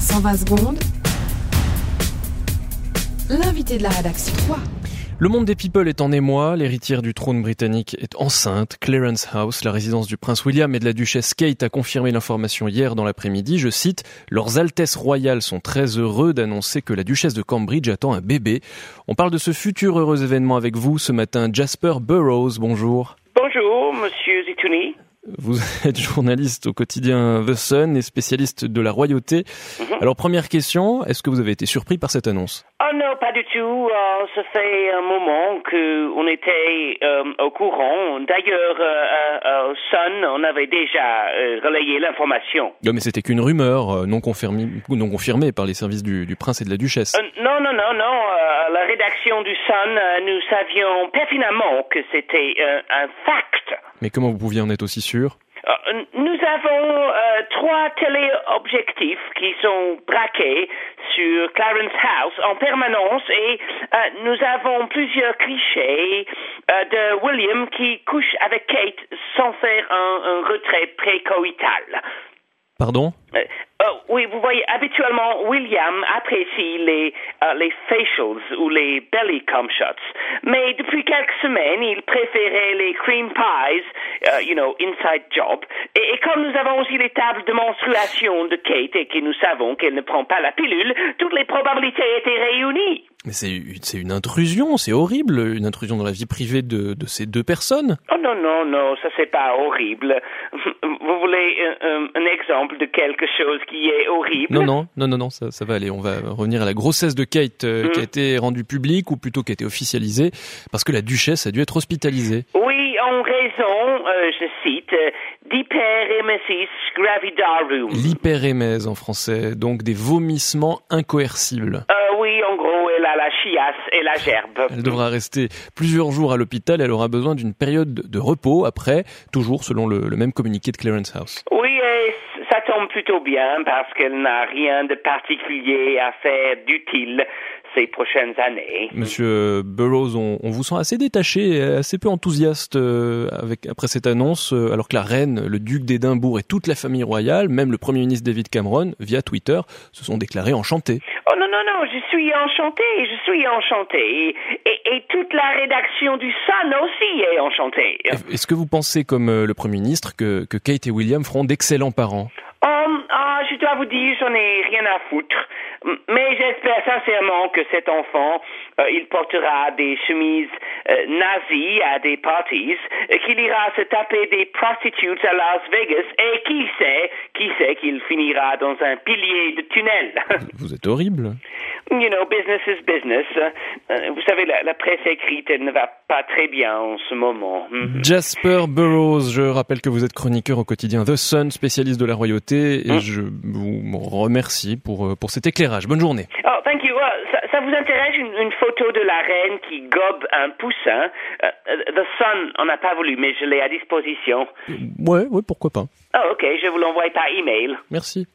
120 secondes. L'invité de la rédaction. 3. Le monde des people est en émoi, l'héritière du trône britannique est enceinte, Clarence House, la résidence du prince William et de la duchesse Kate a confirmé l'information hier dans l'après-midi, je cite, Leurs Altesses royales sont très heureux d'annoncer que la duchesse de Cambridge attend un bébé. On parle de ce futur heureux événement avec vous ce matin, Jasper Burroughs, bonjour. Bonjour, monsieur Zitouni. Vous êtes journaliste au quotidien The Sun et spécialiste de la royauté. Mhm. Alors première question, est-ce que vous avez été surpris par cette annonce? Oh non, pas du tout. Euh, ça fait un moment que on était euh, au courant. D'ailleurs, euh, euh, au Sun, on avait déjà euh, relayé l'information. Non mais c'était qu'une rumeur euh, non confirmée, non confirmée par les services du, du prince et de la duchesse. Euh, non, non, non, non. euh, la rédaction du Sun, euh, nous savions pertinemment que c'était euh, un fact. Mais comment vous pouviez en être aussi sûr? Euh, Nous avons euh, trois téléobjectifs qui sont braqués sur Clarence House en permanence et euh, nous avons plusieurs clichés de William qui couche avec Kate sans faire un, un retrait précoïtal. Pardon? Euh, euh, oui, vous voyez, habituellement, William apprécie les, euh, les facials ou les belly cum shots. Mais depuis quelques semaines, il préférait les cream pies, euh, you know, inside job. Et comme nous avons aussi les tables de menstruation de Kate et que nous savons qu'elle ne prend pas la pilule, toutes les probabilités étaient réunies. Mais c'est une- intrusion, c'est horrible, une intrusion dans la vie privée de, de ces deux personnes. Oh non, non, non, ça c'est pas horrible. Vous voulez un, un- un exemple de quelque chose qui est horrible? Non, non, non, non, non, ça, ça va aller. On va revenir à la grossesse de Kate euh, qui a été rendue publique ou plutôt qui a été officialisée parce que la duchesse a dû être hospitalisée. Oui, en raison, euh, je cite, euh, d'hyperemesis gravidarum. L'hyperémèse en français, donc des vomissements incoercibles. Euh, la chiasse et la gerbe. Elle devra rester plusieurs jours à l'hôpital. Elle aura besoin d'une période de repos après, toujours selon le, le même communiqué de Clarence House. Oui, et ça tombe plutôt bien parce qu'elle n'a rien de particulier à faire d'utile ces prochaines années. Monsieur Burroughs, on, on vous sent assez détaché, assez peu enthousiaste euh, avec après cette annonce, euh, alors que la reine, le duc d'Édimbourg et toute la famille royale, même le premier ministre David Cameron, via Twitter, se sont déclarés enchantés. Oh non, non, non, je suis enchantée, je suis enchantée. Et, et toute la rédaction du Sun aussi est enchantée. Est-ce que vous pensez, comme euh, le premier ministre, que, que Kate et William feront d'excellents parents? Hum, ah, je dois vous dire, j'en ai rien à foutre. Mais j'espère sincèrement que cet enfant, euh, il portera des chemises euh, nazies à des parties, euh, qu'il ira se taper des prostitutes à Las Vegas, et qui sait, qui sait qu'il finira dans un pilier de tunnel. Vous êtes horrible. You know, business is business. Euh, vous savez, la, la presse écrite, elle ne va pas très bien en ce moment. Mhm. Jasper Burroughs, je rappelle que vous êtes chroniqueur au quotidien The Sun, spécialiste de la royauté, et Mm. je vous remercie pour, euh, pour cet éclairage. Bonne journée. Oh, thank you. Uh, ça, ça vous intéresse une, une photo de la reine qui gobe un poussin? Euh, euh, The Sun, on n'a pas voulu, mais je l'ai à disposition. Ouais, ouais, pourquoi pas. Oh, ok, je vous l'envoie par email. Merci.